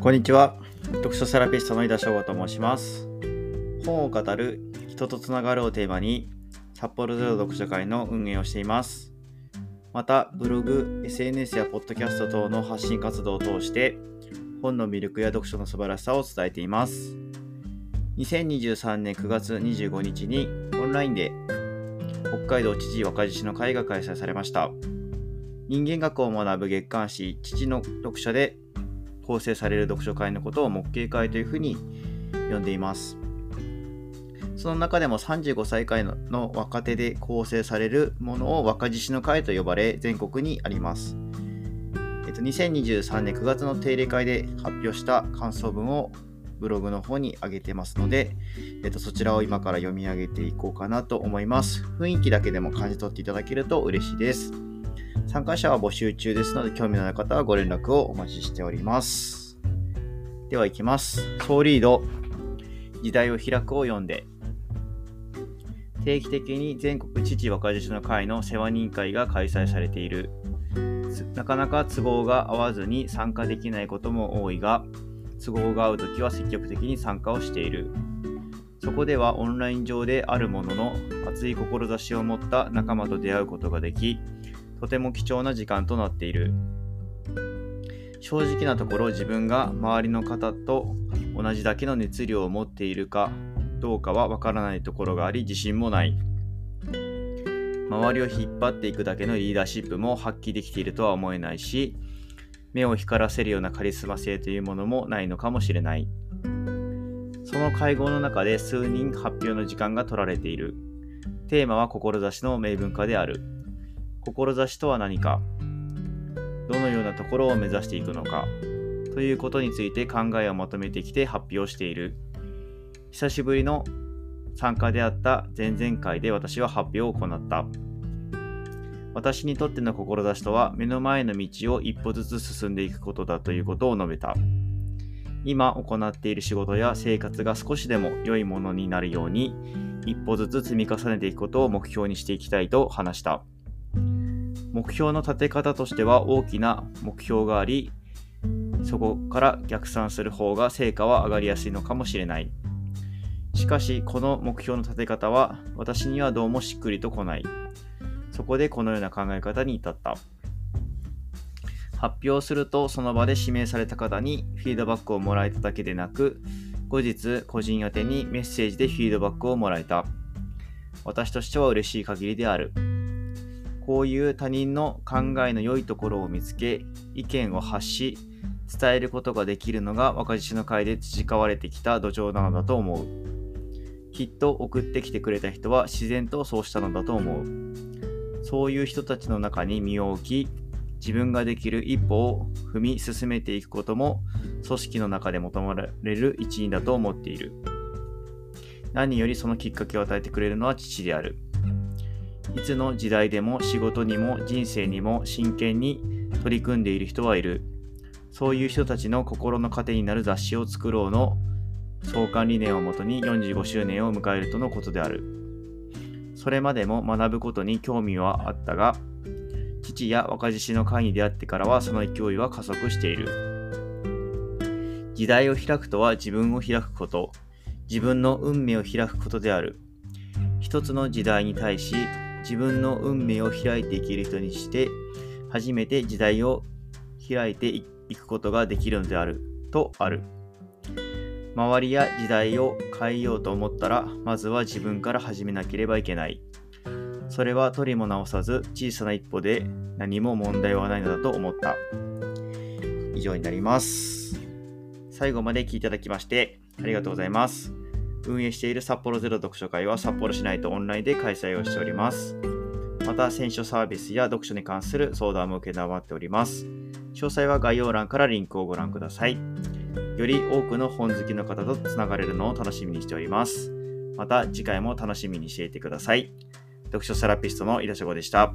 こんにちは。読書セラピストの井田翔吾と申します。本を語る人とつながるをテーマに、札幌ゼロ読書会の運営をしています。また、ブログ、SNS やポッドキャスト等の発信活動を通して、本の魅力や読書の素晴らしさを伝えています。2023年9月25日にオンラインで北海道知事若獅子の会が開催されました。人間学を学ぶ月刊誌父の読者で構成される読書会のことを木慶会というふうに呼んでいます。その中でも35歳以下の若手で構成されるものを若獅子の会と呼ばれ全国にあります。えっと、2023年9月の定例会で発表した感想文をブログの方に上げてますので、えっと、そちらを今から読み上げていこうかなと思います。雰囲気だけでも感じ取っていただけると嬉しいです。参加者は募集中ですので、興味のある方はご連絡をお待ちしております。では行きます。ソーリード、時代を開くを読んで、定期的に全国父若獅子の会の世話人会が開催されている。なかなか都合が合わずに参加できないことも多いが、都合が合うときは積極的に参加をしている。そこではオンライン上であるものの熱い志を持った仲間と出会うことができ、とても貴重な時間となっている。正直なところ自分が周りの方と同じだけの熱量を持っているかどうかはわからないところがあり自信もない。周りを引っ張っていくだけのリーダーシップも発揮できているとは思えないし、目を光らせるようなカリスマ性というものもないのかもしれない。その会合の中で数人発表の時間が取られている。テーマは志の明文化である。志とは何かどのようなところを目指していくのかということについて考えをまとめてきて発表している。久しぶりの参加であった前々回で私は発表を行った。私にとっての志とは目の前の道を一歩ずつ進んでいくことだということを述べた。今行っている仕事や生活が少しでも良いものになるように一歩ずつ積み重ねていくことを目標にしていきたいと話した。目標の立て方としては大きな目標があり、そこから逆算する方が成果は上がりやすいのかもしれない。しかし、この目標の立て方は私にはどうもしっくりとこない。そこでこのような考え方に至った。発表するとその場で指名された方にフィードバックをもらえただけでなく、後日個人宛にメッセージでフィードバックをもらえた。私としては嬉しい限りである。こういう他人の考えの良いところを見つけ、意見を発し、伝えることができるのが若獅子の会で培われてきた土壌なのだと思う。きっと送ってきてくれた人は自然とそうしたのだと思う。そういう人たちの中に身を置き、自分ができる一歩を踏み進めていくことも組織の中で求められる一員だと思っている。何よりそのきっかけを与えてくれるのは父である。いつの時代でも仕事にも人生にも真剣に取り組んでいる人はいる。そういう人たちの心の糧になる雑誌を作ろうの創刊理念をもとに45周年を迎えるとのことである。それまでも学ぶことに興味はあったが、父や若獅子の会に出会ってからはその勢いは加速している。時代を開くとは自分を開くこと、自分の運命を開くことである。一つの時代に対し自分の運命を開いていける人にして初めて時代を開いていくことができるのであるとある。周りや時代を変えようと思ったらまずは自分から始めなければいけない。それは取りも直さず小さな一歩で何も問題はないのだと思った。以上になります。最後まで聞いていただきましてありがとうございます。運営している札幌ゼロ読書会は札幌市内とオンラインで開催をしております。また、選書サービスや読書に関する相談も受けたっております。詳細は概要欄からリンクをご覧ください。より多くの本好きの方とつながれるのを楽しみにしております。また、次回も楽しみにしていてください。読書セラピストの井田翔吾でした。